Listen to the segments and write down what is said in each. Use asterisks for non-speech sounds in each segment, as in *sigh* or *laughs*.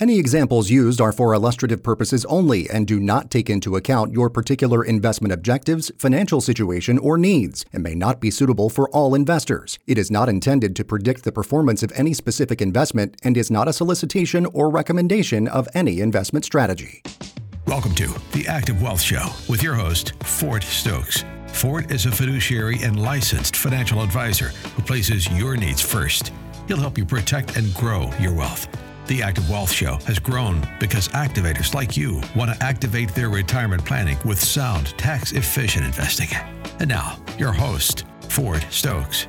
Any examples used are for illustrative purposes only and do not take into account your particular investment objectives, financial situation, or needs, and may not be suitable for all investors. It is not intended to predict the performance of any specific investment and is not a solicitation or recommendation of any investment strategy. Welcome to the Active Wealth Show with your host, Ford Stokes. Ford is a fiduciary and licensed financial advisor who places your needs first. He'll help you protect and grow your wealth. The Active Wealth Show has grown because activators like you want to activate their retirement planning with sound, tax efficient investing. And now, your host, Ford Stokes.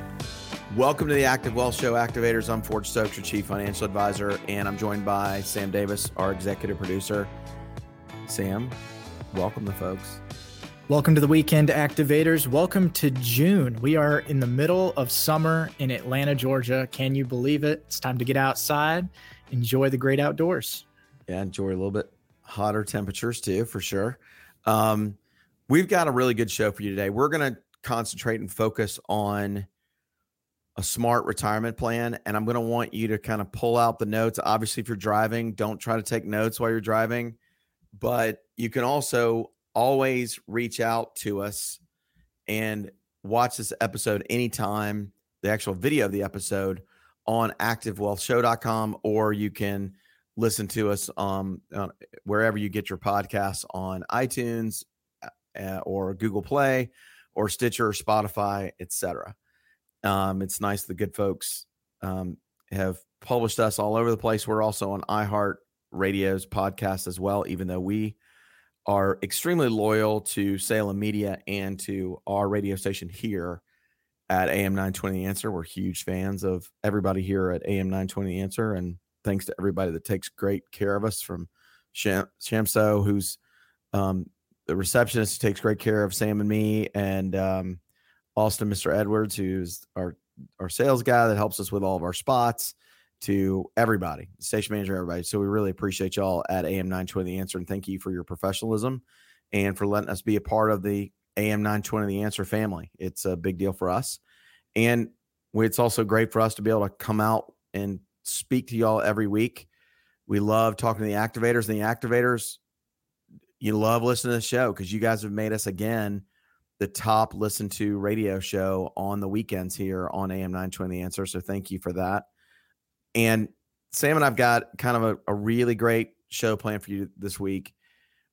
Welcome to the Active Wealth Show, Activators. I'm Ford Stokes, your Chief Financial Advisor, and I'm joined by Sam Davis, our Executive Producer. Sam, welcome the folks. Welcome to the weekend, activators. Welcome to June. We are in the middle of summer in Atlanta, Georgia. Can you believe it? It's time to get outside enjoy the great outdoors. Yeah, enjoy a little bit hotter temperatures too, for sure. Um, we've got a really good show for you today. We're going to concentrate and focus on a smart retirement plan. And I'm going to want you to kind of pull out the notes. Obviously, if you're driving, don't try to take notes while you're driving, but you can also always reach out to us and watch this episode anytime, the actual video of the episode on activewealthshow.com or you can listen to us um, wherever you get your podcasts on iTunes uh, or Google Play or Stitcher or Spotify, etc. Um, it's nice the good folks um, have published us all over the place. We're also on iHeart Radio's podcast as well, even though we are extremely loyal to Salem Media and to our radio station here at AM 920 Answer. We're huge fans of everybody here at AM 920 Answer. And thanks to everybody that takes great care of us from Sham- Shamso, who's um, the receptionist who takes great care of Sam and me, and um, Austin, Mr. Edwards, who's our, our sales guy that helps us with all of our spots, to everybody, station manager, everybody. So we really appreciate y'all at AM 920 The Answer. And thank you for your professionalism and for letting us be a part of the AM 920 The Answer family. It's a big deal for us. And it's also great for us to be able to come out and speak to y'all every week. We love talking to the activators and the activators. You love listening to the show because you guys have made us again the top listened to radio show on the weekends here on AM 920 The Answer. So thank you for that. And Sam and I've got kind of a, a really great show planned for you this week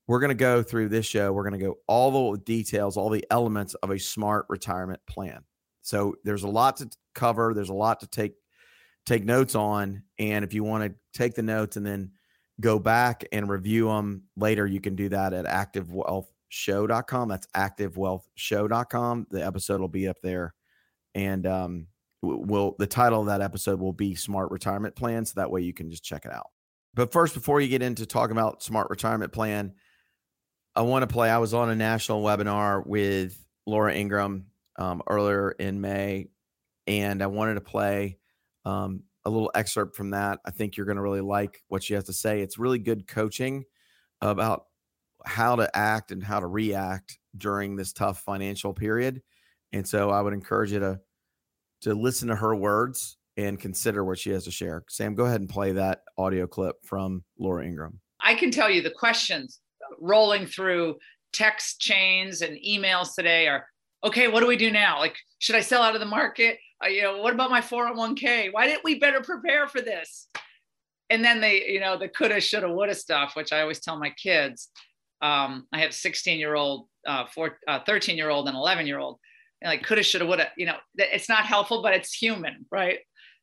we're going to go through this show. We're going to go all the details, all the elements of a smart retirement plan. So there's a lot to cover. There's a lot to take take notes on, and if you want to take the notes and then go back and review them later, you can do that at activewealthshow.com. That's activewealthshow.com. The episode will be up there, and um, will the title of that episode will be Smart Retirement Plan. So that way you can just check it out. But first, before you get into talking about smart retirement plan I want to play. I was on a national webinar with Laura Ingraham um, earlier in May, and I wanted to play um, a little excerpt from that. I think you're going to really like what she has to say. It's really good coaching about how to act and how to react during this tough financial period. And so I would encourage you to to listen to her words and consider what she has to share. Sam, go ahead and play that audio clip from Laura Ingraham. I can tell you the questions rolling through text chains and emails today are okay what do we do now? Like should i sell out of the market? Uh, you know what about my 401k why didn't we better prepare for this? And then they you know the coulda shoulda woulda stuff which i always tell my kids. Um, i have 16 year old uh, uh, 13 year old and 11 year old and like coulda shoulda woulda you know it's not helpful but it's human right?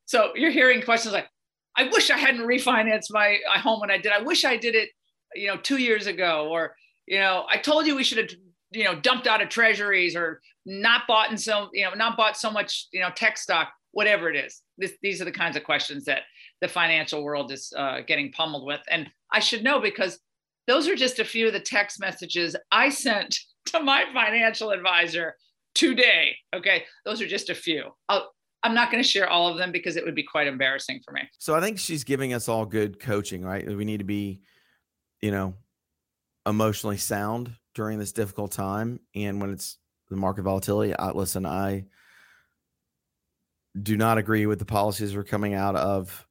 So you're hearing questions like i wish i hadn't refinanced my home when i did. I wish i did it you know, two years ago, or, you know, I told you we should have, you know, dumped out of treasuries or not bought in so, you know, not bought so much, you know, tech stock, whatever it is. This, these are the kinds of questions that the financial world is uh, getting pummeled with. And I should know because those are just a few of the text messages I sent *laughs* to my financial advisor today. Okay. Those are just a few. I'll, I'm not going to share all of them because it would be quite embarrassing for me. So I think she's giving us all good coaching, right? We need to be you know, emotionally sound during this difficult time. And when it's the market volatility, I, listen, I do not agree with the policies that are coming out of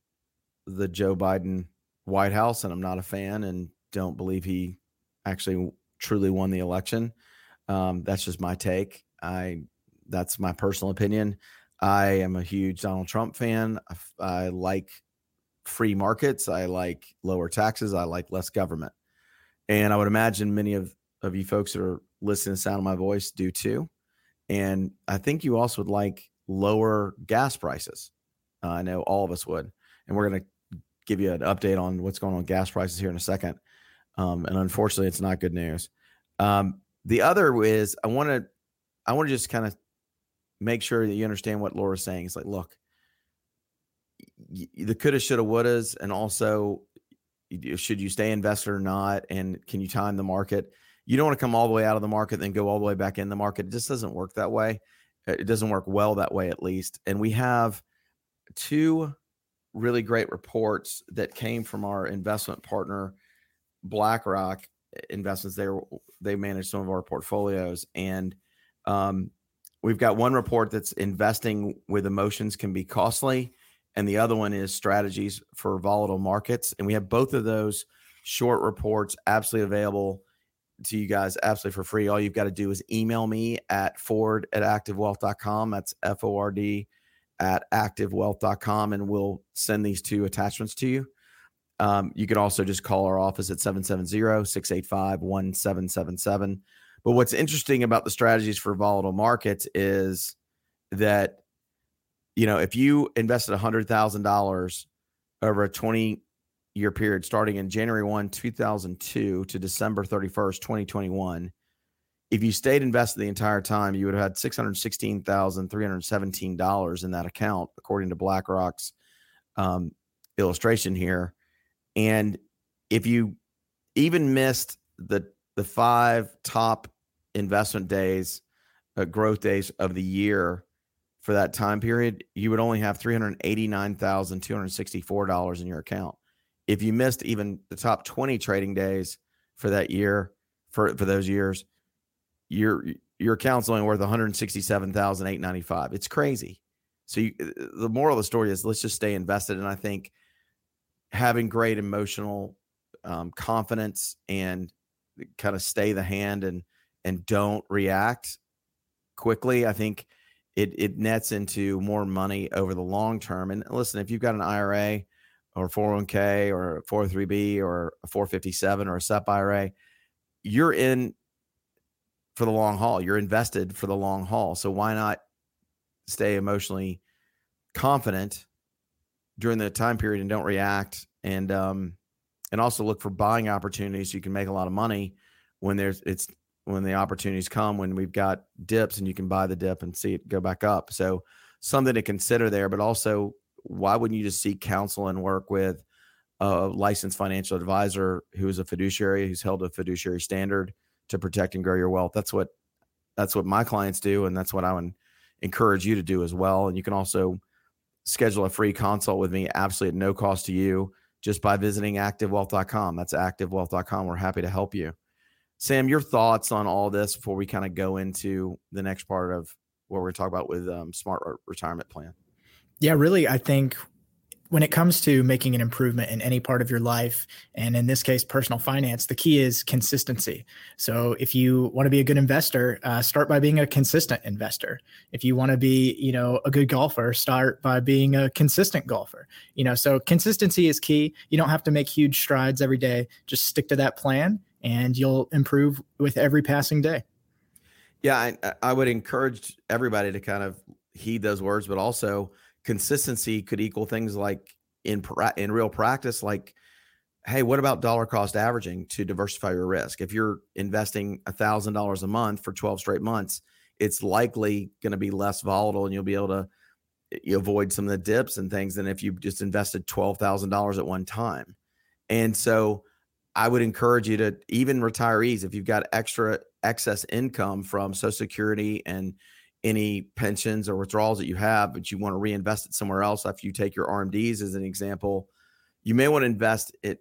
the Joe Biden White House, and I'm not a fan and don't believe he actually truly won the election. Um, that's just my take. I that's my personal opinion. I am a huge Donald Trump fan. I, I like free markets. I like lower taxes. I like less government. And I would imagine many of, of you folks that are listening to the sound of my voice do too. And I think you also would like lower gas prices. Uh, I know all of us would. And we're going to give you an update on what's going on gas prices here in a second. Um, and unfortunately, it's not good news. Um, the other is I want to I want to just kind of make sure that you understand what Laura's saying. It's like, look, the coulda, shoulda, wouldas, and also should you stay invested or not, and can you time the market? You don't want to come all the way out of the market, then go all the way back in the market. It just doesn't work that way. It doesn't work well that way, at least. And we have two really great reports that came from our investment partner, BlackRock Investments. They they manage some of our portfolios, and um, we've got one report that's investing with emotions can be costly and the other one is strategies for volatile markets. And we have both of those short reports absolutely available to you guys absolutely for free. All you've got to do is email me at ford at activewealth.com. That's F O R D at activewealth.com, and we'll send these two attachments to you. Um, you can also just call our office at 770 685 1777. But what's interesting about the strategies for volatile markets is that you know, if you invested $100,000 over a 20 year period starting in January 1, 2002 to December 31st, 2021, if you stayed invested the entire time, you would have had $616,317 in that account, according to BlackRock's um, illustration here. And if you even missed the the five top investment days, uh, growth days of the year, for that time period, you would only have $389,264 in your account. If you missed even the top 20 trading days for that year, for, for those years, your your account's only worth 167,895. It's crazy. So you, the moral of the story is let's just stay invested. And I think having great emotional um, confidence and kind of stay the hand and and don't react quickly. I think it it nets into more money over the long term. And listen, if you've got an IRA or 401k or 403b or a 457 or a SEP IRA, you're in for the long haul. You're invested for the long haul. So why not stay emotionally confident during the time period and don't react and um and also look for buying opportunities so you can make a lot of money when there's it's when the opportunities come when we've got dips and you can buy the dip and see it go back up. So something to consider there, but also why wouldn't you just seek counsel and work with a licensed financial advisor who is a fiduciary who's held a fiduciary standard to protect and grow your wealth? That's what that's what my clients do, and that's what I would encourage you to do as well. And you can also schedule a free consult with me absolutely at no cost to you just by visiting activewealth.com. That's activewealth.com. We're happy to help you. Sam, your thoughts on all this before we kind of go into the next part of what we're talking about with um, smart retirement plan? Yeah, really, I think when it comes to making an improvement in any part of your life, and in this case, personal finance, the key is consistency. So, if you want to be a good investor, uh, start by being a consistent investor. If you want to be, you know, a good golfer, start by being a consistent golfer. You know, so consistency is key. You don't have to make huge strides every day. Just stick to that plan, and you'll improve with every passing day. Yeah, I, I would encourage everybody to kind of heed those words, but also consistency could equal things like in in real practice, like, hey, what about dollar cost averaging to diversify your risk? If you're investing a thousand dollars a month for 12 straight months, it's likely going to be less volatile and you'll be able to eh, you avoid some of the dips and things than if you just invested $12,000 at one time. And so I would encourage you to even retirees, if you've got extra excess income from Social Security and any pensions or withdrawals that you have, but you want to reinvest it somewhere else after you take your RMDs as an example, you may want to invest it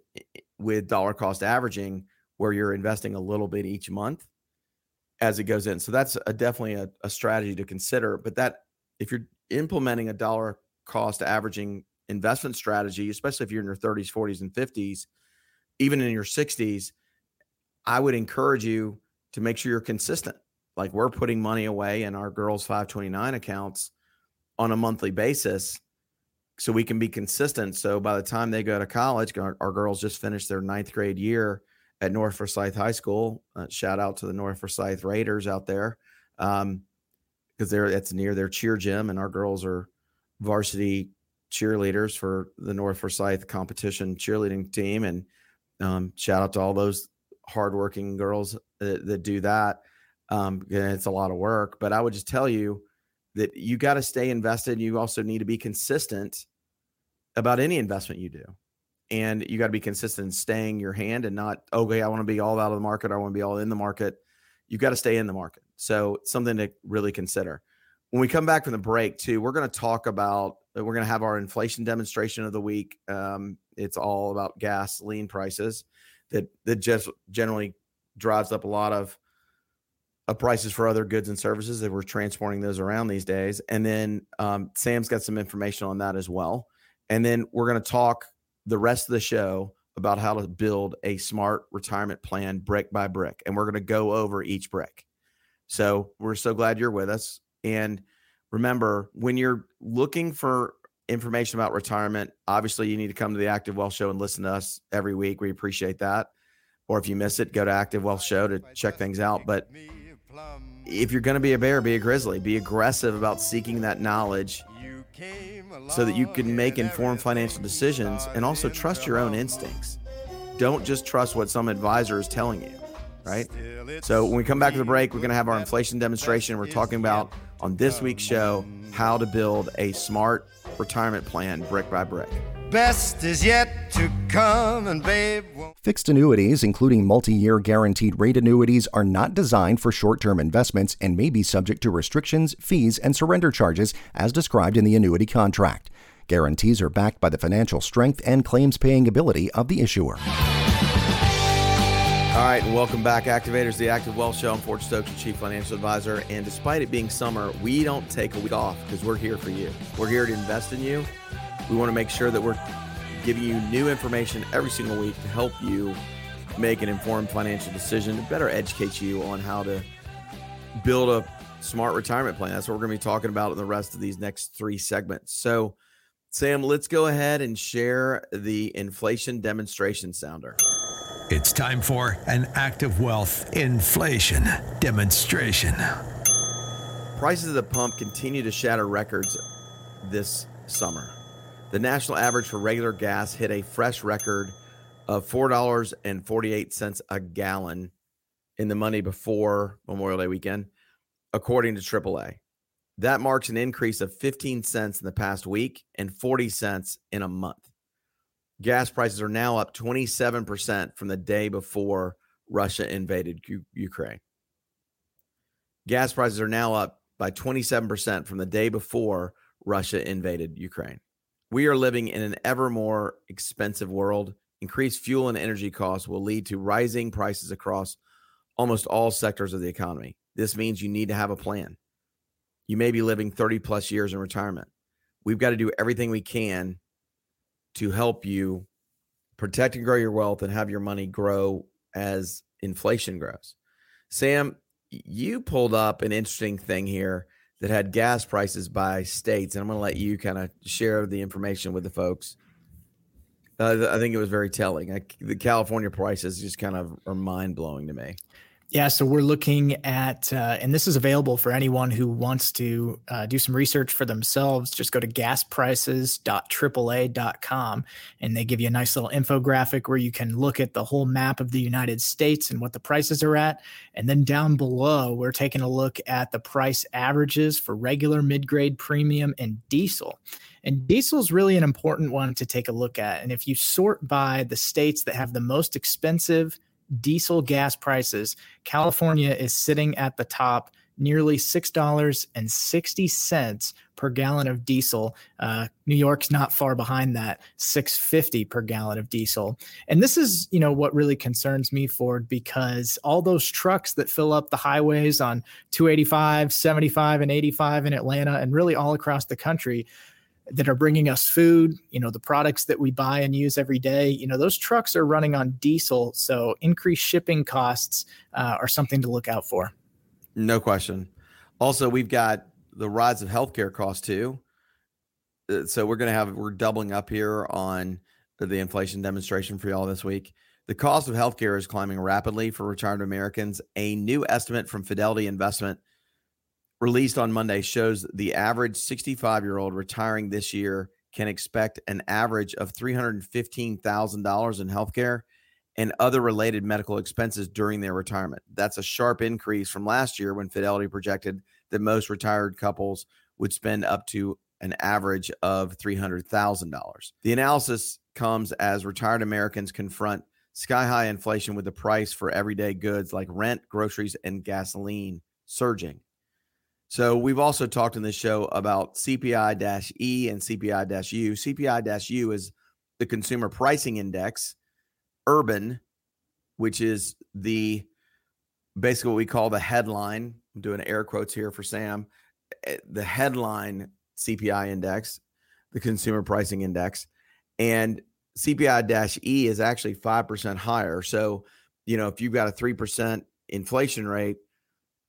with dollar cost averaging where you're investing a little bit each month as it goes in. So that's a, definitely a, a strategy to consider. But that if you're implementing a dollar cost averaging investment strategy, especially if you're in your 30s, 40s, and 50s, even in your 60s, I would encourage you to make sure you're consistent. Like we're putting money away in our girls' 529 accounts on a monthly basis so we can be consistent. So by the time they go to college, our, our girls just finished their ninth grade year at North Forsyth High School. Uh, shout out to the North Forsyth Raiders out there. Um, because they're it's near their cheer gym, and our girls are varsity cheerleaders for the North Forsyth competition cheerleading team. And um, shout out to all those hardworking girls that, that do that. Um, it's a lot of work, but I would just tell you that you got to stay invested. You also need to be consistent about any investment you do. And you got to be consistent in staying your hand and not, okay, I want to be all out of the market. I want to be all in the market. You got to stay in the market. So something to really consider. When we come back from the break, too, we're going to talk about, uh, we're going to have our inflation demonstration of the week. Um, it's all about gasoline prices that, that just generally drives up a lot of uh, prices for other goods and services that we're transporting those around these days. And then um, Sam's got some information on that as well. And then we're going to talk the rest of the show about how to build a smart retirement plan brick by brick. And we're going to go over each brick. So we're so glad you're with us. And remember, when you're looking for information about retirement, obviously you need to come to the Active Wealth Show and listen to us every week. We appreciate that. Or if you miss it, go to Active Wealth Show to check things out. But if you're going to be a bear, be a grizzly. Be aggressive about seeking that knowledge so that you can make informed financial decisions and also trust your own instincts. Don't just trust what some advisor is telling you, right? So when we come back to the break, we're going to have our inflation demonstration. We're talking about on this week's show how to build a smart retirement plan brick by brick best is yet to come, and babe. won't. Fixed annuities, including multi year guaranteed rate annuities, are not designed for short term investments and may be subject to restrictions, fees, and surrender charges as described in the annuity contract. Guarantees are backed by the financial strength and claims paying ability of the issuer. All right, and welcome back, Activators, the Active Wealth Show. I'm Ford Stokes, your Chief Financial Advisor. And despite it being summer, we don't take a week off because we're here for you. We're here to invest in you we want to make sure that we're giving you new information every single week to help you make an informed financial decision to better educate you on how to build a smart retirement plan. That's what we're going to be talking about in the rest of these next three segments. So, Sam, let's go ahead and share the inflation demonstration sounder. It's time for an active wealth inflation demonstration. Prices at the pump continue to shatter records this summer. The national average for regular gas hit a fresh record of $4.48 a gallon in the money before Memorial Day weekend, according to AAA. That marks an increase of 15 cents in the past week and 40 cents in a month. Gas prices are now up 27% from the day before Russia invaded U- Ukraine. Gas prices are now up by 27% from the day before Russia invaded Ukraine. We are living in an ever more expensive world. Increased fuel and energy costs will lead to rising prices across almost all sectors of the economy. This means you need to have a plan. You may be living 30 plus years in retirement. We've got to do everything we can to help you protect and grow your wealth and have your money grow as inflation grows. Sam, you pulled up an interesting thing here that had gas prices by states. And I'm going to let you kind of share the information with the folks. Uh, I think it was very telling. I, the California prices just kind of are mind blowing to me. Yeah, so we're looking at, uh, and this is available for anyone who wants to uh, do some research for themselves. Just go to gasprices.aaa.com and they give you a nice little infographic where you can look at the whole map of the United States and what the prices are at. And then down below, we're taking a look at the price averages for regular, mid grade, premium, and diesel. And diesel is really an important one to take a look at. And if you sort by the states that have the most expensive, diesel gas prices, California is sitting at the top, nearly $6.60 per gallon of diesel. Uh, New York's not far behind that, 650 per gallon of diesel. And this is, you know, what really concerns me, Ford, because all those trucks that fill up the highways on 285, 75, and 85 in Atlanta, and really all across the country, that are bringing us food, you know, the products that we buy and use every day, you know, those trucks are running on diesel. So increased shipping costs uh, are something to look out for. No question. Also, we've got the rise of healthcare costs too. Uh, so we're going to have, we're doubling up here on the inflation demonstration for y'all this week. The cost of healthcare is climbing rapidly for retired Americans. A new estimate from Fidelity Investment released on Monday shows the average 65 year old retiring this year can expect an average of $315,000 in healthcare and other related medical expenses during their retirement. That's a sharp increase from last year when Fidelity projected that most retired couples would spend up to an average of $300,000. The analysis comes as retired Americans confront sky high inflation with the price for everyday goods like rent, groceries, and gasoline surging. So we've also talked in this show about CPI E and CPI U. CPI U is the consumer pricing index, urban, which is the basically what we call the headline. I'm doing air quotes here for Sam. Eh, the headline CPI index, the consumer pricing index, and CPI E is actually 5% higher. So, you know, if you've got a 3% inflation rate,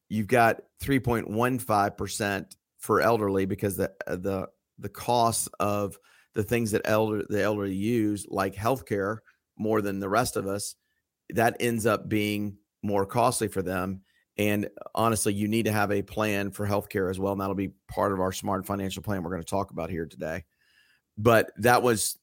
you've got 3.15% for elderly because the uh, the the cost of the things that elder the elderly use like healthcare more than the rest of us that ends up being more costly for them. And honestly you need to have a plan for healthcare as well and that'll be part of our smart financial plan we're going to talk about here today. But that was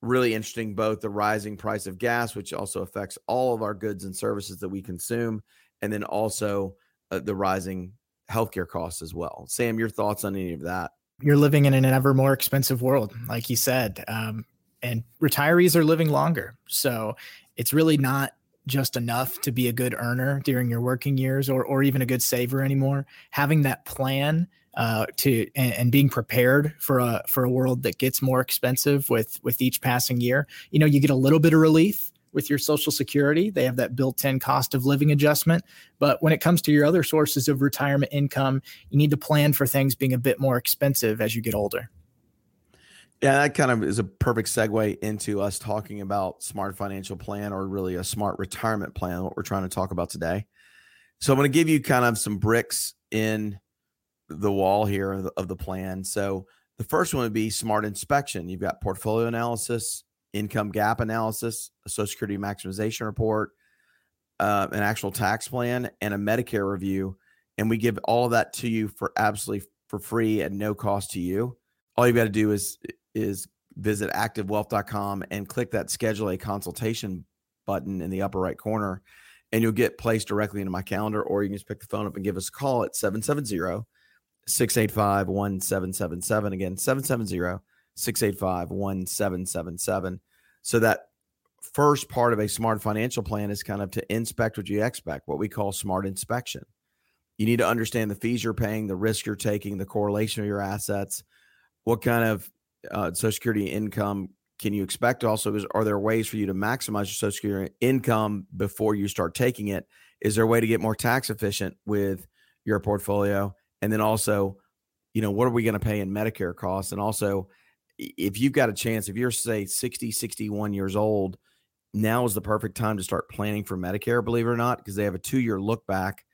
really interesting both the rising price of gas which also affects all of our goods and services that we consume and then also uh, the rising healthcare costs as well. Sam, your thoughts on any of that? You're living in an ever more expensive world, like you said, um, and retirees are living longer. So it's really not just enough to be a good earner during your working years or, or even a good saver anymore. Having that plan uh, to and, and, being prepared for a for a world that gets more expensive with with each passing year, you know, you get a little bit of relief with your Social Security. They have that built in cost of living adjustment. But when it comes to your other sources of retirement income, you need to plan for things being a bit more expensive as you get older. Yeah, that kind of is a perfect segue into us talking about smart financial plan or really a smart retirement plan, what we're trying to talk about today. So I'm going to give you kind of some bricks in the wall here of the, of the plan. So the first one would be smart inspection. You've got portfolio analysis, income gap analysis, a Social Security maximization report, uh, an actual tax plan, and a Medicare review. And we give all of that to you for absolutely for free at no cost to you. All you've got to do is is visit activewealth.com and click that schedule a consultation button in the upper right corner and you'll get placed directly into my calendar or you can just pick the phone up and give us a call at 770 685 1777 again 770 685 1777. So that first part of a smart financial plan is kind of to inspect what you expect, what we call smart inspection. You need to understand the fees you're paying, the risk you're taking, the correlation of your assets, what kind of uh, Social Security income can you expect? Also, is, are there ways for you to maximize your Social Security income before you start taking it? Is there a way to get more tax efficient with your portfolio? And then also, you know, what are we going to pay in Medicare costs? And also, if you've got a chance, if you're say 60, 61 years old, now is the perfect time to start planning for Medicare, believe it or not, because they have a two year look back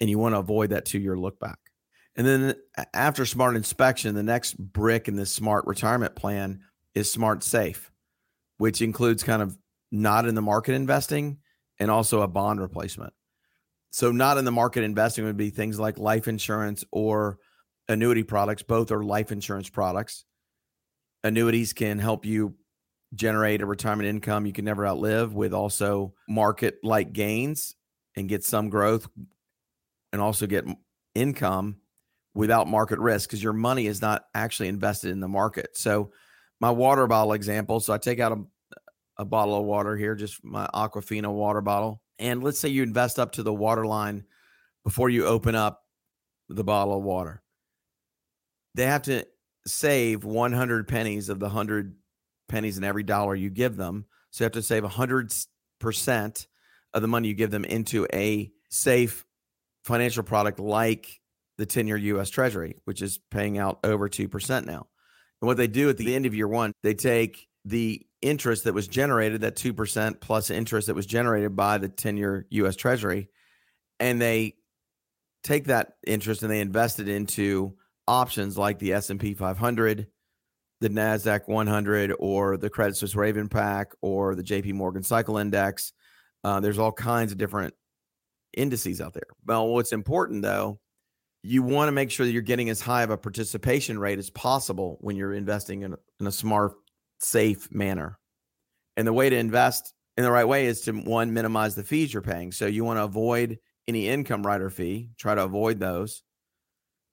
and you want to avoid that two year look back. And then after smart inspection, the next brick in this smart retirement plan is smart safe, which includes kind of not in the market investing and also a bond replacement. So, not in the market investing would be things like life insurance or annuity products. Both are life insurance products annuities can help you generate a retirement income you can never outlive with also market like gains and get some growth and also get income without market risk because your money is not actually invested in the market. So, my water bottle example so I take out a, a bottle of water here, just my Aquafina water bottle. And let's say you invest up to the water line before you open up the bottle of water. They have to save 100 pennies of the 100 pennies in every dollar you give them. So you have to save 100% of the money you give them into a safe financial product like the 10 year US Treasury, which is paying out over 2% now. And what they do at the end of year one, they take the interest that was generated, that 2% plus interest that was generated by the 10 year US Treasury, and they take that interest and they invest it into options like the S&P 500, the Nasdaq 100 or the Credit Suisse RavenPack or the JP Morgan Cycle Index. Uh, there's all kinds of different indices out there. Well, what's important though, you want to make sure that you're getting as high of a participation rate as possible when you're investing in a, in a smart, safe manner. And the way to invest in the right way is to one minimize the fees you're paying. So you want to avoid any income rider fee, try to avoid those.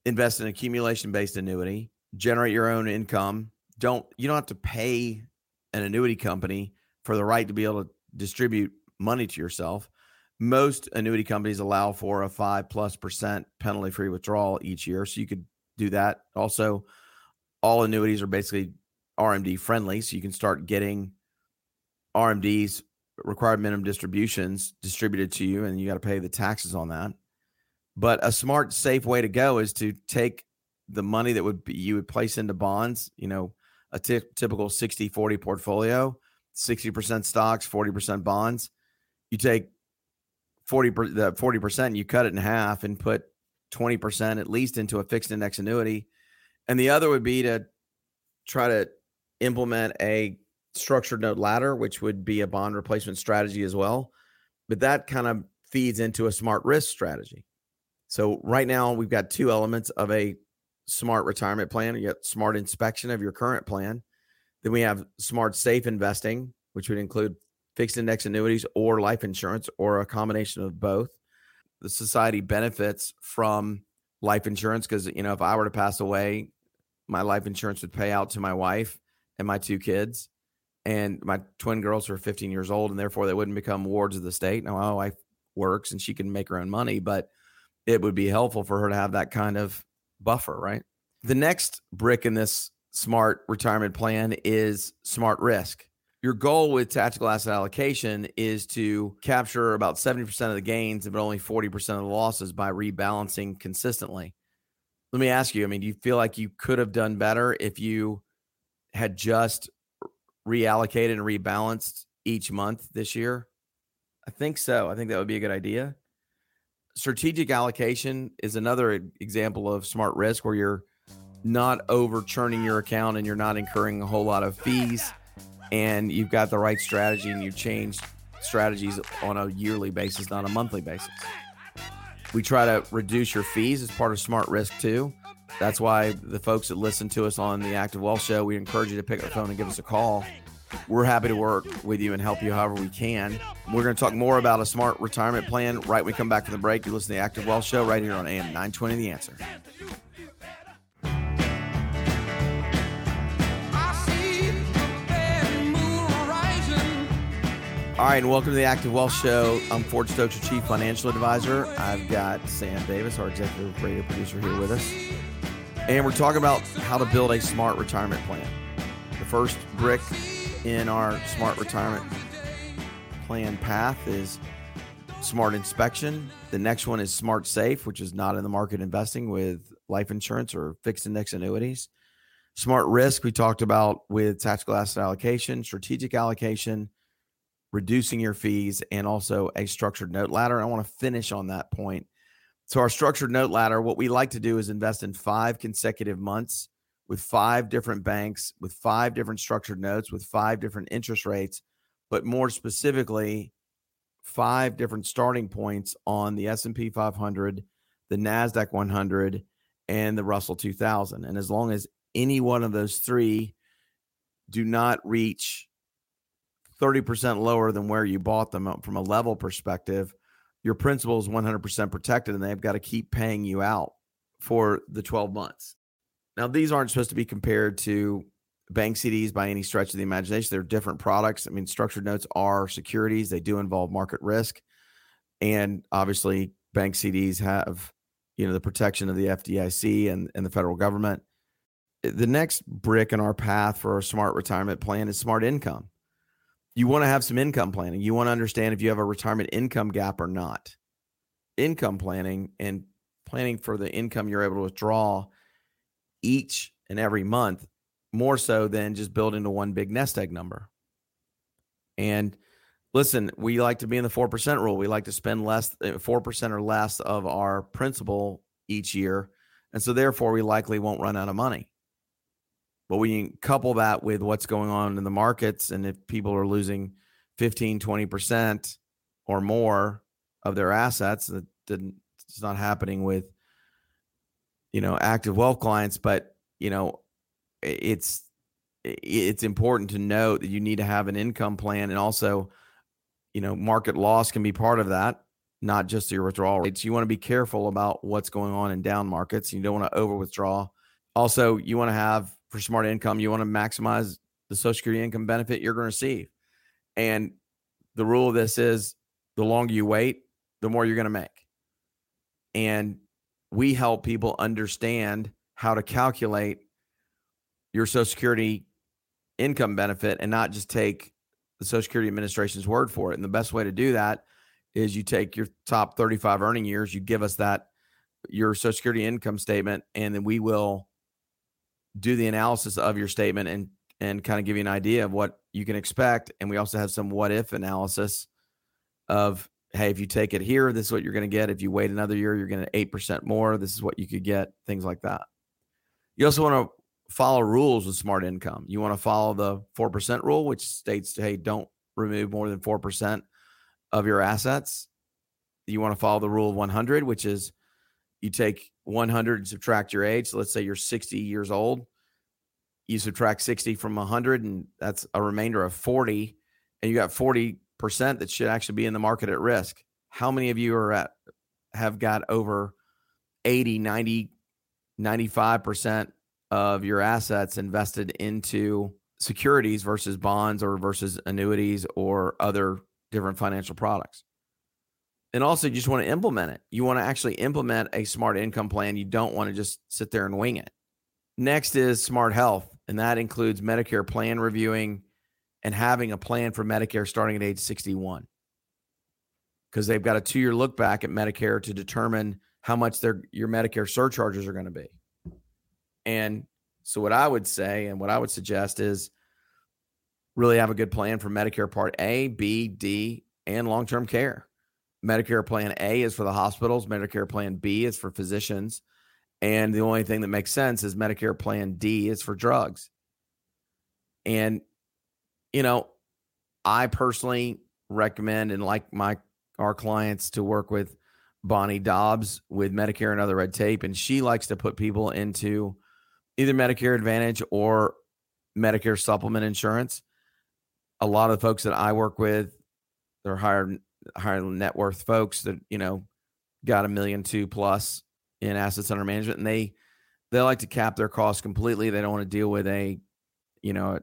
Invest in accumulation based annuity, generate your own income. Don't you don't have to pay an annuity company for the right to be able to distribute money to yourself most annuity companies allow for a five plus percent penalty free withdrawal each year. So you could do that. Also, all annuities are basically RMD friendly. So you can start getting RMDs, required minimum distributions, distributed to you, and you got to pay the taxes on that. But a smart, safe way to go is to take the money that would be, you would place into bonds, you know, a t- typical 60 40 portfolio, 60% stocks, 40% bonds. You take 40 the 40% you cut it in half and put 20% at least into a fixed index annuity. And the other would be to try to implement a structured note ladder which would be a bond replacement strategy as well. But that kind of feeds into a smart risk strategy so right now we've got two elements of a smart retirement plan you got smart inspection of your current plan then we have smart safe investing which would include fixed index annuities or life insurance or a combination of both. The society benefits from life insurance because, you know, if I were to pass away, my life insurance would pay out to my wife and my two kids. And my twin girls are 15 years old, and therefore they wouldn't become wards of the state. Now, my wife works and she can make her own money, but it would be helpful for her to have that kind of buffer, right? The next brick in this smart retirement plan is smart risk your goal with tactical asset allocation is to capture about 70% of the gains but only 40% of the losses by rebalancing consistently. Let me ask you, I mean, do you feel like you could have done better if you had just reallocated and rebalanced each month this year? I think so. I think that would be a good idea. Strategic allocation is another example of smart risk where you're not over churning your account and you're not incurring a whole lot of fees and you've got the right strategy and you've changed strategies on a yearly basis, not a monthly basis. We try to reduce your fees as part of Smart Risk too. That's why the folks that listen to us on the Active Wealth Show, we encourage you to pick up the phone and give us a call. We're happy to work with you and help you however we can. We're going to talk more about a smart retirement plan right when we come back from the break. You listen to the Active Wealth Show right here on AM 920 The Answer. All right, and welcome to the Active Wealth Show. I'm Ford Stokes, your Chief Financial Advisor. I've got Sam Davis, our Executive Radio Producer, here with us. And we're talking about how to build a smart retirement plan. The first brick in our smart retirement plan path is smart inspection. The next one is smart safe, which is not in the market investing with life insurance or fixed index annuities. Smart risk, we talked about with tactical asset allocation, strategic allocation reducing your fees, and also a structured note ladder. I want to finish on that point. So, our structured note ladder, what we like to do is invest in five consecutive months with five different banks, with five different structured notes, with five different interest rates, but more specifically, five different starting points on the S&P 500, the Nasdaq 100, and the Russell 2000. And as long as any one of those three do not reach 30% lower than where you bought them uh, from a level perspective, your principal is 100% protected and they've got to keep paying you out for the 12 months. Now, these aren't supposed to be compared to bank CDs by any stretch of the imagination. They're different products. I mean, structured notes are securities, they do involve market risk. And obviously, bank CDs have, you know, the protection of the FDIC and, and the federal government. The next brick in our path for a smart retirement plan is smart income you want to have some income planning. You want to understand if you have a retirement income gap or not. Income planning and planning for the income you're able to withdraw each and every month more so than just building to one big nest egg number. And listen, we like to be in the 4% rule. We like to spend less, 4% uh, or less of our principal each year. And so therefore, we likely won't run out of money. But we couple that with what's going on in the markets, and if people are losing 15, 20% or more of their assets, that didn't, it's not happening with, you know, active wealth clients, but, you know, it's, it's important to note that you need to have an income plan and also, you know, market loss can be part of that, not just your withdrawal rates. You want to be careful about what's going on in down markets. You don't want to over withdraw. Also, you want to have for smart income, you want to maximize the social security income benefit you're going to receive. And the rule of this is the longer you wait, the more you're going to make. And we help people understand how to calculate your social security income benefit and not just take the social security administration's word for it. And the best way to do that is you take your top 35 earning years, you give us that your social security income statement and then we will do the analysis of your statement and and kind of give you an idea of what you can expect. And we also have some what if analysis of hey, if you take it here, this is what you're going to get. If you wait another year, you're going to eight percent more. This is what you could get. Things like that. You also want to follow rules with smart income. You want to follow the four percent rule, which states, hey, don't remove more than four percent of your assets. You want to follow the rule of 100, which is you take 100 and subtract your age. So let's say you're 60 years old. You subtract 60 from 100, and that's a remainder of 40. And you got 40% that should actually be in the market at risk. How many of you are at, have got over 80, 90, 95% of your assets invested into securities versus bonds or versus annuities or other different financial products? And also, you just want to implement it. You want to actually implement a smart income plan. You don't want to just sit there and wing it. Next is smart health, and that includes Medicare plan reviewing and having a plan for Medicare starting at age 61. Because they've got a two year look back at Medicare to determine how much their your Medicare surcharges are going to be. And so, what I would say and what I would suggest is really have a good plan for Medicare Part A, B, D, and long term care. Medicare Plan A is for the hospitals, Medicare Plan B is for physicians, and the only thing that makes sense is Medicare Plan D is for drugs. And you know, I personally recommend and like my our clients to work with Bonnie Dobbs with Medicare and other red tape, and she likes to put people into either Medicare Advantage or Medicare supplement insurance. A lot of the folks that I work with, they're higher higher net worth folks that you know got a million two plus in assets under management, and they they like to cap their costs completely. They don't want to deal with a you know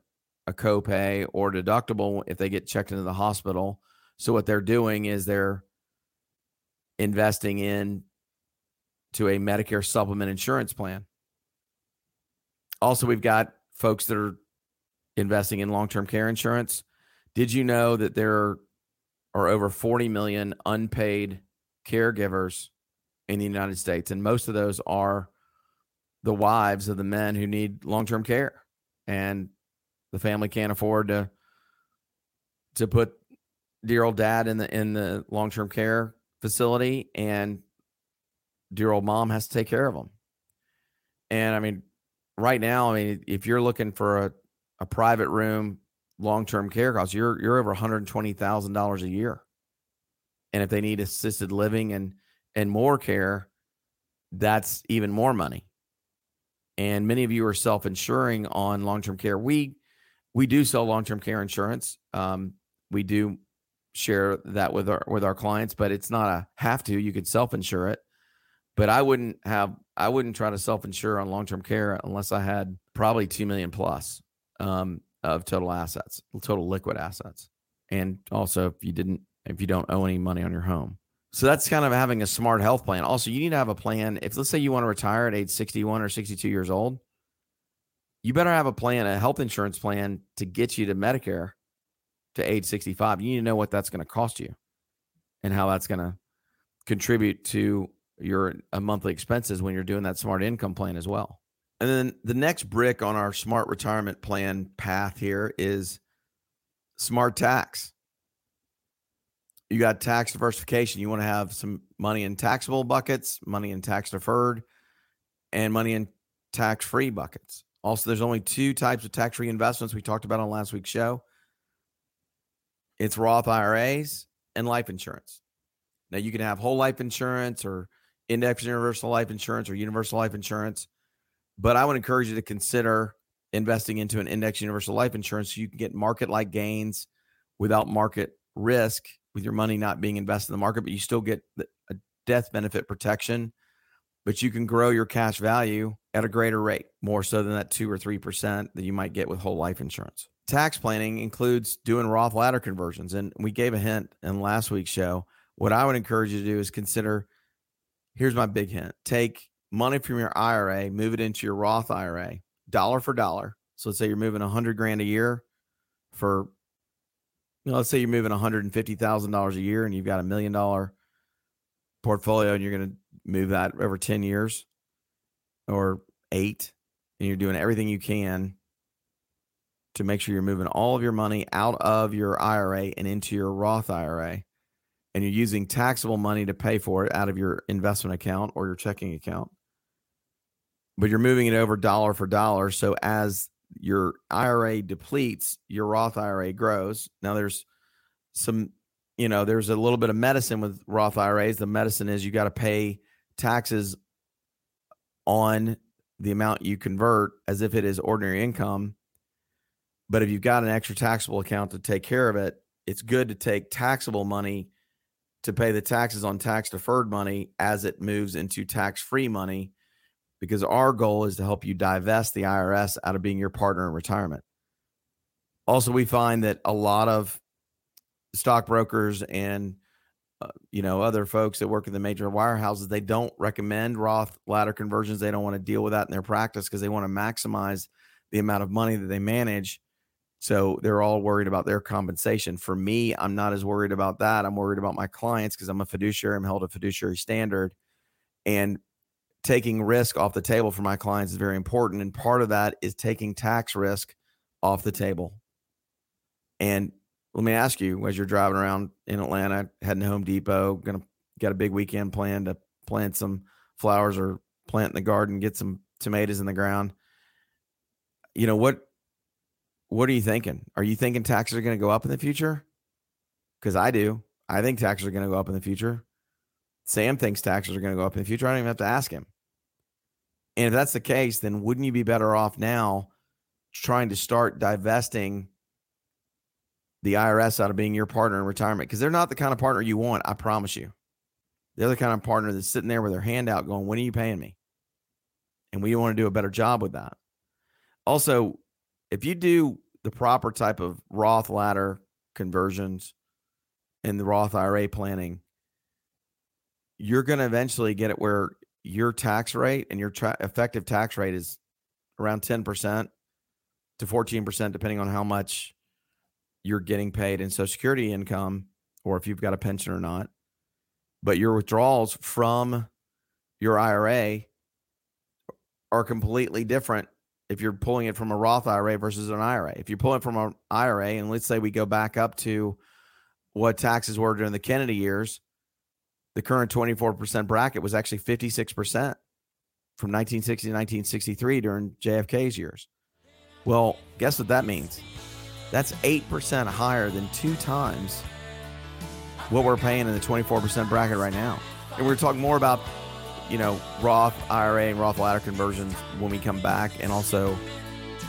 a, copay or deductible if they get checked into the hospital. So what they're doing is they're investing in to a Medicare supplement insurance plan. Also, we've got folks that are investing in long-term care insurance. Did you know that there are over 40 million unpaid caregivers in the United States. And most of those are the wives of the men who need long term care. And the family can't afford to to put dear old dad in the in the long term care facility and dear old mom has to take care of them. And I mean, right now, I mean, if you're looking for a, a private room long-term care costs, you're you're over $120,000 a year. And if they need assisted living and and more care, that's even more money. And many of you are self-insuring on long-term care. We we do sell long-term care insurance. Um, we do share that with our with our clients, but it's not a have to. You could self-insure it. But I wouldn't have I wouldn't try to self-insure on long-term care unless I had probably two million plus. Um, of total assets, total liquid assets. And also if you didn't if you don't owe any money on your home. So that's kind of having a smart health plan. Also, you need to have a plan. If let's say you want to retire at age 61 or 62 years old, you better have a plan, a health insurance plan to get you to Medicare to age 65. You need to know what that's going to cost you and how that's going to contribute to your uh, monthly expenses when you're doing that smart income plan as well. And then the next brick on our smart retirement plan path here is smart tax. You got tax diversification. You want to have some money in taxable buckets, money in tax deferred, and money in tax free buckets. Also, there's only two types of tax free investments we talked about on last week's show it's Roth IRAs and life insurance. Now, you can have whole life insurance or index universal life insurance or universal life insurance, but I would encourage you to consider investing into an index universal life insurance so you can get market like gains without market risk with your money not being invested in the market, but you still get a death benefit protection, but you can grow your cash value at a greater rate, more so than that two or 3% that you might get with whole life insurance tax planning includes doing Roth ladder conversions. And we gave a hint in last week's show. What I would encourage you to do is consider here's my big hint take money from your IRA, move it into your Roth IRA, dollar for dollar. So let's say you're moving a hundred grand a year for, you know, let's say you're moving $150,000 a year and you've got a million dollar portfolio and you're going to move that over 10 years or eight and you're doing everything you can to make sure you're moving all of your money out of your IRA and into your Roth IRA. And you're using taxable money to pay for it out of your investment account or your checking account. But you're moving it over dollar for dollar. So as your IRA depletes, your Roth IRA grows. Now there's some, you know, there's a little bit of medicine with Roth IRAs. The medicine is you got to pay taxes on the amount you convert as if it is ordinary income but if you've got an extra taxable account to take care of it, it's good to take taxable money to pay the taxes on tax deferred money as it moves into tax free money because our goal is to help you divest the IRS out of being your partner in retirement. Also, we find that a lot of stockbrokers and uh, you know other folks that work in the major wirehouses they don't recommend Roth ladder conversions. They don't want to deal with that in their practice because they want to maximize the amount of money that they manage so they're all worried about their compensation. For me, I'm not as worried about that. I'm worried about my clients because I'm a fiduciary. I'm held a fiduciary standard. And taking risk off the table for my clients is very important. And part of that is taking tax risk off the table. And let me ask you, as you're driving around in Atlanta, heading to Home Depot, gonna get a big weekend plan to plant some flowers or plant in the garden, get some tomatoes in the ground. You know what what are you thinking? Are you thinking taxes are going to go up in the future? Because I do. I think taxes are going to go up in the future. Sam thinks taxes are going to go up in the future. I don't even have to ask him. And if that's the case, then wouldn't you be better off now trying to start divesting the IRS out of being your partner in retirement? Because they're not the kind of partner you want, I promise you. They're the kind of partner that's sitting there with their hand out going, When are you paying me? And we want to do a better job with that. Also, if you do the proper type of Roth ladder conversions and the Roth IRA planning, you're going to eventually get it where your tax rate and your tra- effective tax rate is around 10% to 14%, depending on how much you're getting paid in Social Security income or if you've got a pension or not. But your withdrawals from your IRA are completely different if you're pulling it from a Roth IRA versus an IRA. If you're pulling from an IRA, and let's say we go back up to what taxes were during the Kennedy years, the current 24% bracket was actually 56% from 1960 to 1963 during JFK's years. Well, guess what that means? That's 8% higher than two times what we're paying in the 24% bracket right now. And we're talking more about you know, Roth IRA and Roth ladder conversions when we come back, and also,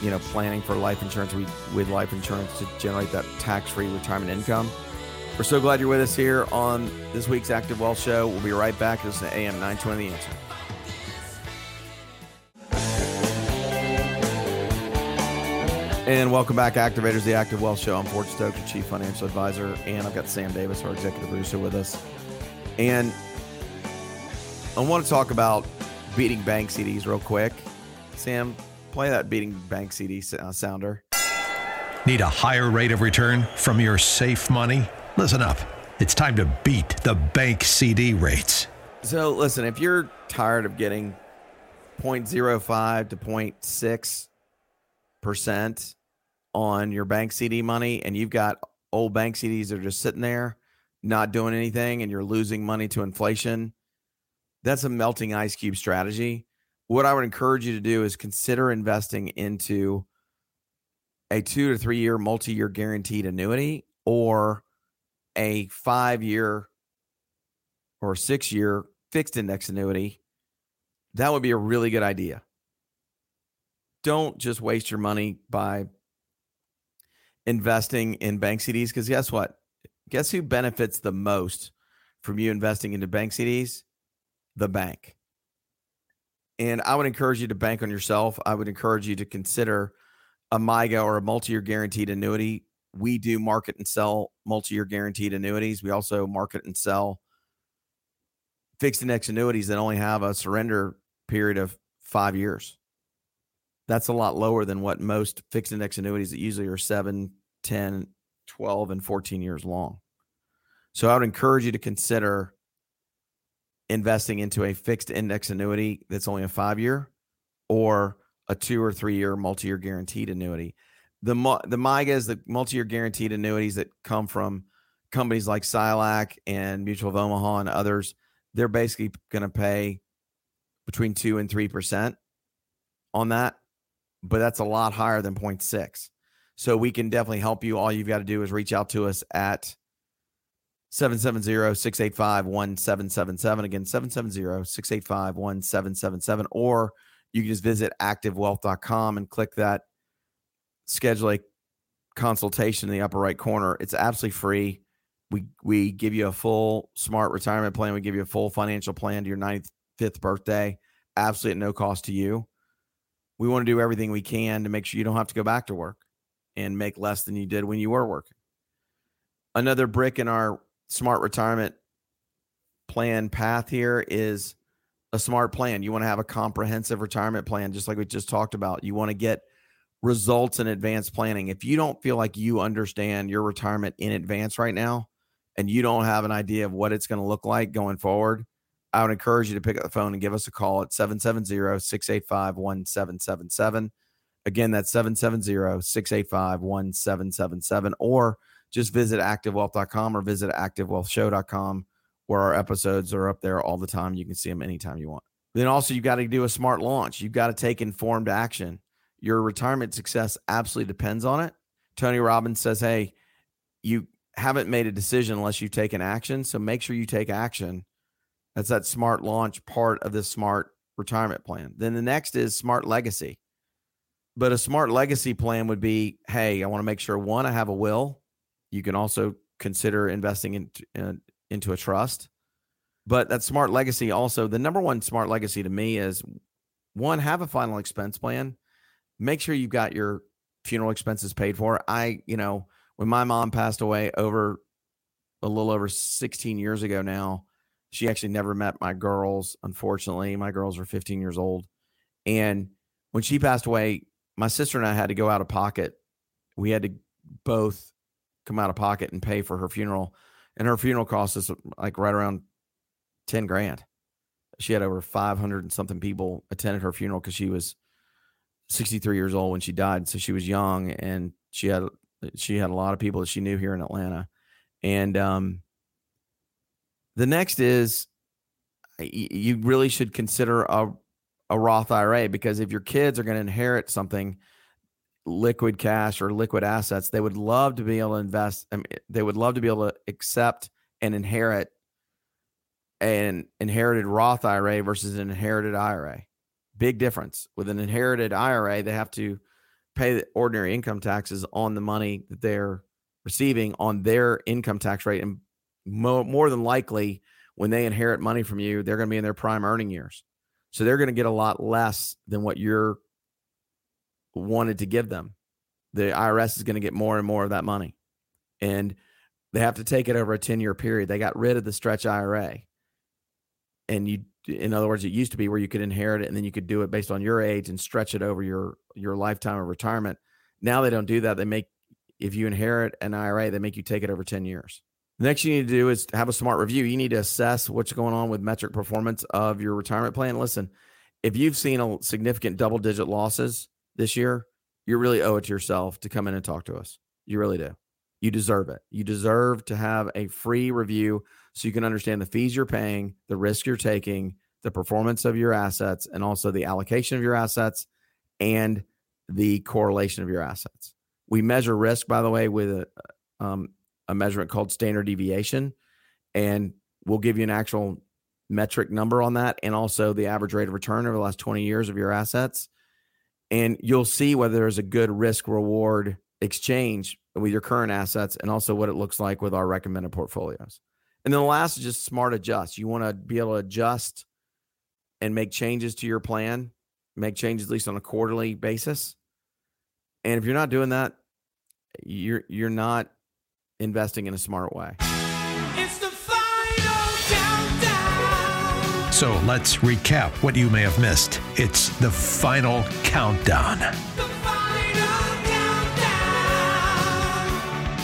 you know, planning for life insurance with life insurance to generate that tax-free retirement income. We're so glad you're with us here on this week's Active Wealth Show. We'll be right back. This is AM 920 The Answer. And welcome back, Activators, the Active Wealth Show. I'm Ford Stokes, your Chief Financial Advisor, and I've got Sam Davis, our Executive Producer, with us. And I want to talk about beating bank CDs real quick. Sam, play that beating bank CD uh, sounder. Need a higher rate of return from your safe money? Listen up. It's time to beat the bank CD rates. So, listen, if you're tired of getting 0.05 to 0.6 percent on your bank CD money, and you've got old bank CDs that are just sitting there, not doing anything, and you're losing money to inflation, that's a melting ice cube strategy. What I would encourage you to do is consider investing into a two to three year multi year guaranteed annuity or a five year or six year fixed index annuity. That would be a really good idea. Don't just waste your money by investing in bank CDs because guess what? Guess who benefits the most from you investing into bank CDs? The bank. And I would encourage you to bank on yourself. I would encourage you to consider a MYGA or a multi-year guaranteed annuity. We do market and sell multi-year guaranteed annuities. We also market and sell fixed index annuities that only have a surrender period of five years. That's a lot lower than what most fixed index annuities that usually are 7, 10, 12, and 14 years long. So I would encourage you to consider investing into a fixed index annuity that's only a five year or a two or three year multi year guaranteed annuity. The, the MYGAs, the multi year guaranteed annuities that come from companies like SILAC and Mutual of Omaha and others, they're basically going to pay between two and 3% on that. But that's a lot higher than 0.6. So we can definitely help you. All you've got to do is reach out to us at 770-685-1777. Again, 770-685-1777. Or you can just visit activewealth.com and click that schedule a consultation in the upper right corner. It's absolutely free. We we give you a full smart retirement plan. We give you a full financial plan to your 95th birthday, absolutely at no cost to you. We want to do everything we can to make sure you don't have to go back to work and make less than you did when you were working. Another brick in our smart retirement plan path here is a smart plan. You want to have a comprehensive retirement plan, just like we just talked about. You want to get results in advanced planning. If you don't feel like you understand your retirement in advance right now, and you don't have an idea of what it's going to look like going forward, I would encourage you to pick up the phone and give us a call at 770 685 1777. Again, that's 770 685 1777. Or just visit activewealth.com or visit activewealthshow.com where our episodes are up there all the time. You can see them anytime you want. Then also, you've got to do a smart launch. You've got to take informed action. Your retirement success absolutely depends on it. Tony Robbins says, Hey, you haven't made a decision unless you've taken action. So make sure you take action. That's that smart launch part of the smart retirement plan. Then the next is smart legacy. But a smart legacy plan would be hey, I want to make sure one, I have a will. You can also consider investing in, uh, into a trust. But that smart legacy also, the number one smart legacy to me is one, have a final expense plan. Make sure you've got your funeral expenses paid for. I, you know, when my mom passed away over a little over 16 years ago now, she actually never met my girls, unfortunately. My girls are 15 years old. And when she passed away, my sister and I had to go out of pocket. We had to both come out of pocket and pay for her funeral. And her funeral cost us like right around 10 grand. She had over 500 and something people attended her funeral because she was 63 years old when she died. So she was young and she had she had a lot of people that she knew here in Atlanta. And um the next is you really should consider a a Roth IRA because if your kids are going to inherit something liquid cash or liquid assets, they would love to be able to invest. I mean, they would love to be able to accept and inherit an inherited Roth IRA versus an inherited IRA. Big difference. With an inherited IRA, they have to pay the ordinary income taxes on the money that they're receiving on their income tax rate. And mo- more than likely, when they inherit money from you, they're going to be in their prime earning years. So they're going to get a lot less than what you're wanted to give them. The IRS is going to get more and more of that money. And they have to take it over a 10 year period. They got rid of the stretch IRA. And you, in other words, it used to be where you could inherit it and then you could do it based on your age and stretch it over your, your lifetime of retirement. Now they don't do that. They make, if you inherit an IRA, they make you take it over 10 years. Next you need to do is have a smart review. You need to assess what's going on with metric performance of your retirement plan. Listen, if you've seen a significant double digit losses this year, you really owe it to yourself to come in and talk to us. You really do. You deserve it. You deserve to have a free review so you can understand the fees you're paying, the risk you're taking, the performance of your assets, and also the allocation of your assets and the correlation of your assets. We measure risk, by the way, with a, um, a measurement called standard deviation, and we'll give you an actual metric number on that and also the average rate of return over the last 20 years of your assets. And you'll see whether there's a good risk reward exchange with your current assets and also what it looks like with our recommended portfolios. And then the last is just smart adjust. You want to be able to adjust and make changes to your plan, make changes at least on a quarterly basis. And if you're not doing that, you're you're not investing in a smart way. So let's recap what you may have missed. It's the final countdown.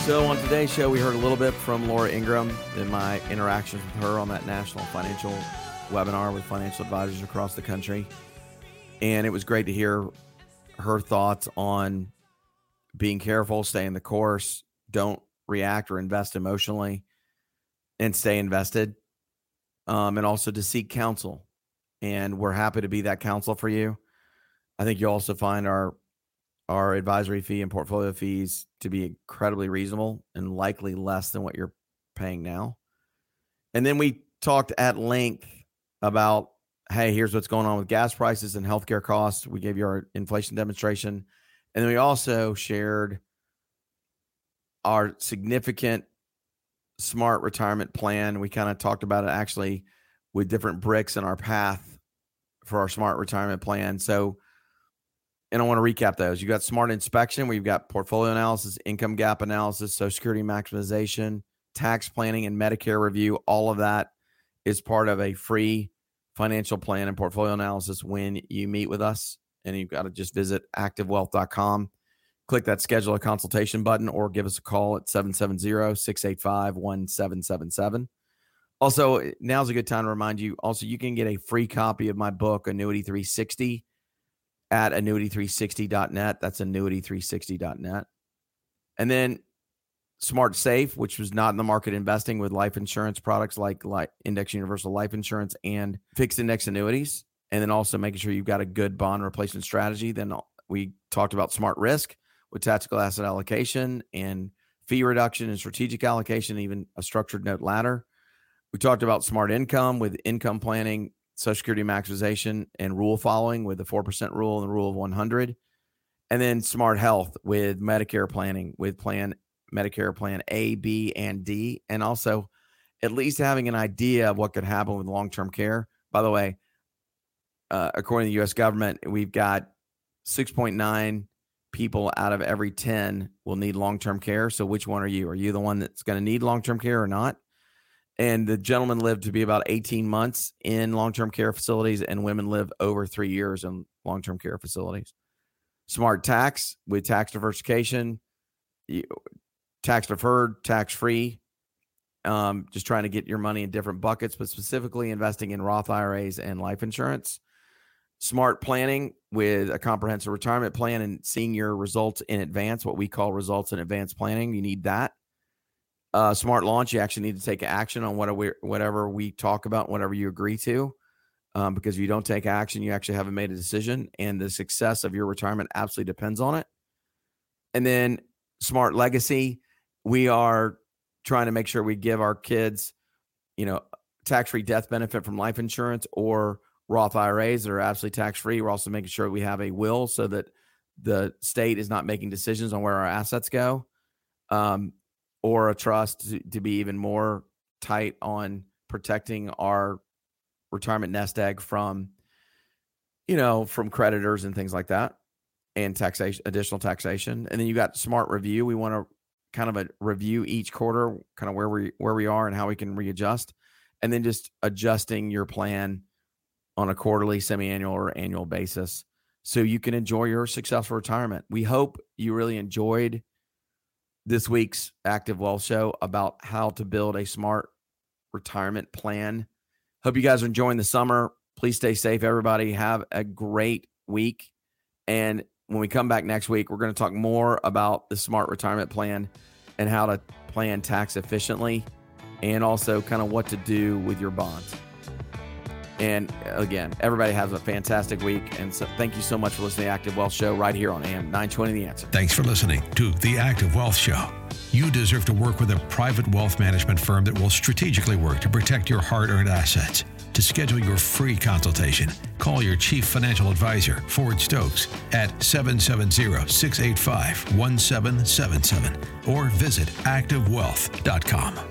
So on today's show, we heard a little bit from Laura Ingraham in my interactions with her on that national financial webinar with financial advisors across the country. And it was great to hear her thoughts on being careful, staying the course, don't react or invest emotionally, and stay invested um, and also to seek counsel. And we're happy to be that counsel for you. I think you'll also find our our advisory fee and portfolio fees to be incredibly reasonable and likely less than what you're paying now. And then we talked at length about hey, here's what's going on with gas prices and healthcare costs. We gave you our inflation demonstration. And then we also shared our significant smart retirement plan. We kind of talked about it actually with different bricks in our path for our smart retirement plan. So, and I want to recap those. You got smart inspection, where you've got portfolio analysis, income gap analysis, social security maximization, tax planning, and Medicare review. All of that is part of a free financial plan and portfolio analysis when you meet with us. And you've got to just visit activewealth.com click that schedule a consultation button or give us a call at 770-685-1777. Also, now's a good time to remind you also you can get a free copy of my book Annuity 360 at annuity360.net. That's annuity360.net. And then Smart Safe, which was not in the market investing with life insurance products like, like index universal life insurance and fixed index annuities. And then also making sure you've got a good bond replacement strategy. Then we talked about smart risk with tactical asset allocation and fee reduction and strategic allocation, even a structured note ladder. We talked about smart income with income planning, social security maximization, and rule following with the 4% rule and the rule of 100. And then smart health with Medicare planning, with plan Medicare plan A, B, and D. And also at least having an idea of what could happen with long term care. By the way, uh, according to the US government, we've got 6.9 people out of every 10 will need long term care. So, which one are you? Are you the one that's going to need long term care or not? And the gentleman lived to be about 18 months in long term care facilities, and women live over three years in long term care facilities. Smart tax with tax diversification, tax deferred, tax free. Um, just trying to get your money in different buckets, but specifically investing in Roth IRAs and life insurance smart planning with a comprehensive retirement plan and seeing your results in advance, what we call results in advance planning. You need that. Uh, smart launch, you actually need to take action on whatever we, whatever we talk about, whatever you agree to. Um, because if you don't take action, you actually haven't made a decision, and the success of your retirement absolutely depends on it. And then smart legacy, we are trying to make sure we give our kids, you know, tax free death benefit from life insurance or Roth IRAs that are absolutely tax free. We're also making sure we have a will so that the state is not making decisions on where our assets go, um, or a trust to, to, be even more tight on protecting our retirement nest egg from, you know, from creditors and things like that, and taxation, additional taxation. And then you got smart review. We want to kind of a review each quarter, kind of where we where we are and how we can readjust, and then just adjusting your plan on a quarterly, semi annual, or annual basis so you can enjoy your successful retirement. We hope you really enjoyed this week's Active Wealth Show about how to build a smart retirement plan. Hope you guys are enjoying the summer. Please stay safe, everybody. Have a great week. And when we come back next week, we're going to talk more about the smart retirement plan and how to plan tax efficiently and also kind of what to do with your bonds. And again, everybody has a fantastic week. And so thank you so much for listening to the Active Wealth Show right here on AM 920 The Answer. Thanks for listening to the Active Wealth Show. You deserve to work with a private wealth management firm that will strategically work to protect your hard earned assets. To schedule your free consultation, call your chief financial advisor, Ford Stokes, at 770 685 1777 or visit activewealth.com.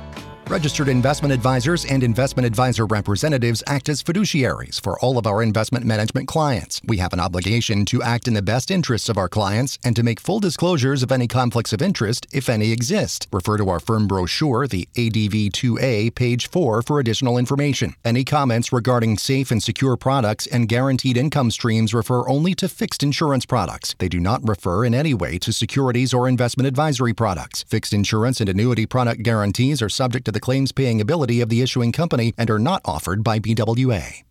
Registered investment advisors and investment advisor representatives act as fiduciaries for all of our investment management clients. We have an obligation to act in the best interests of our clients and to make full disclosures of any conflicts of interest, if any exist. Refer to our firm brochure, the ADV 2A, page 4, for additional information. Any comments regarding safe and secure products and guaranteed income streams refer only to fixed insurance products. They do not refer in any way to securities or investment advisory products. Fixed insurance and annuity product guarantees are subject to claims paying ability of the issuing company and are not offered by BWA.